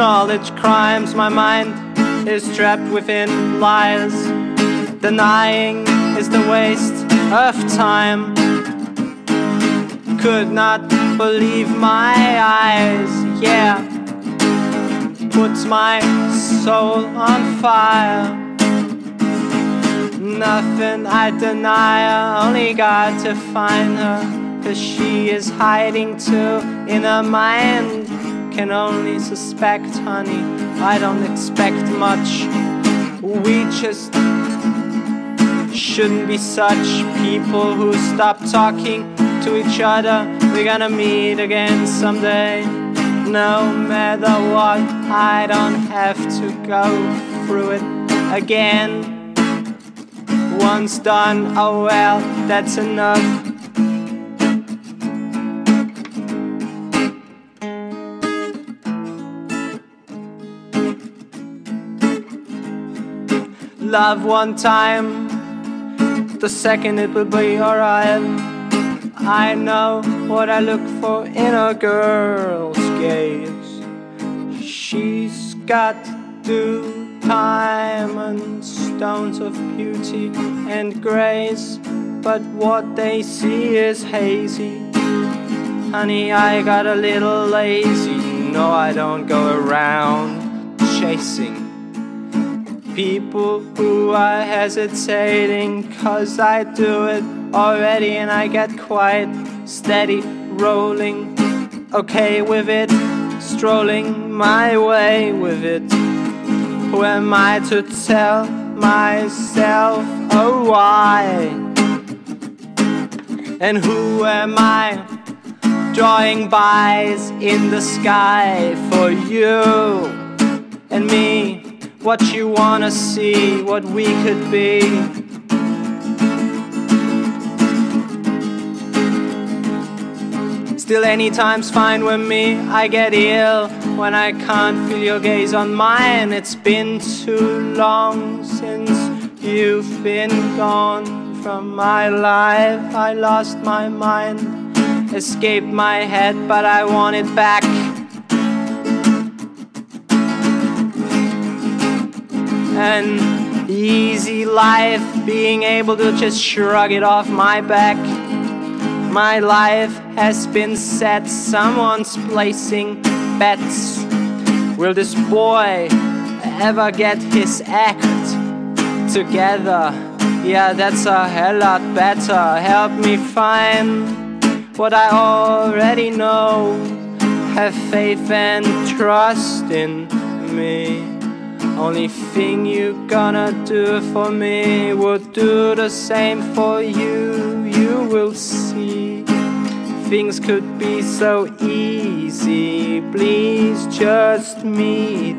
acknowledge crimes. My mind is trapped within lies. Denying is the waste of time. Could not believe my eyes, yeah. Puts my soul on fire. Nothing I deny only got to find her. Cause she is hiding too in her mind. Can only suspect, honey. I don't expect much. We just shouldn't be such people who stop talking to each other. We're gonna meet again someday. No matter what, I don't have to go through it again. Once done, oh well, that's enough. Love one time, the second it will be alright. I know what I look for in a girl's gaze. She's got two diamonds, stones of beauty and grace, but what they see is hazy. Honey, I got a little lazy. No, I don't go around chasing people who are hesitating, cause I do it already and I get quite steady rolling. Okay with it, strolling my way with it. Who am I to tell myself oh why? And who am I drawing bys in the sky for you and me? What you wanna see, what we could be. Still, anytime's fine with me. I get ill when I can't feel your gaze on mine. It's been too long since you've been gone from my life. I lost my mind, escaped my head, but I want it back. An easy life, being able to just shrug it off my back. My life has been set, someone's placing bets. Will this boy ever get his act together? Yeah, that's a hell lot better. Help me find what I already know. Have faith and trust in me. Only thing you gonna do for me would do the same for you. You will see things could be so easy. Please just meet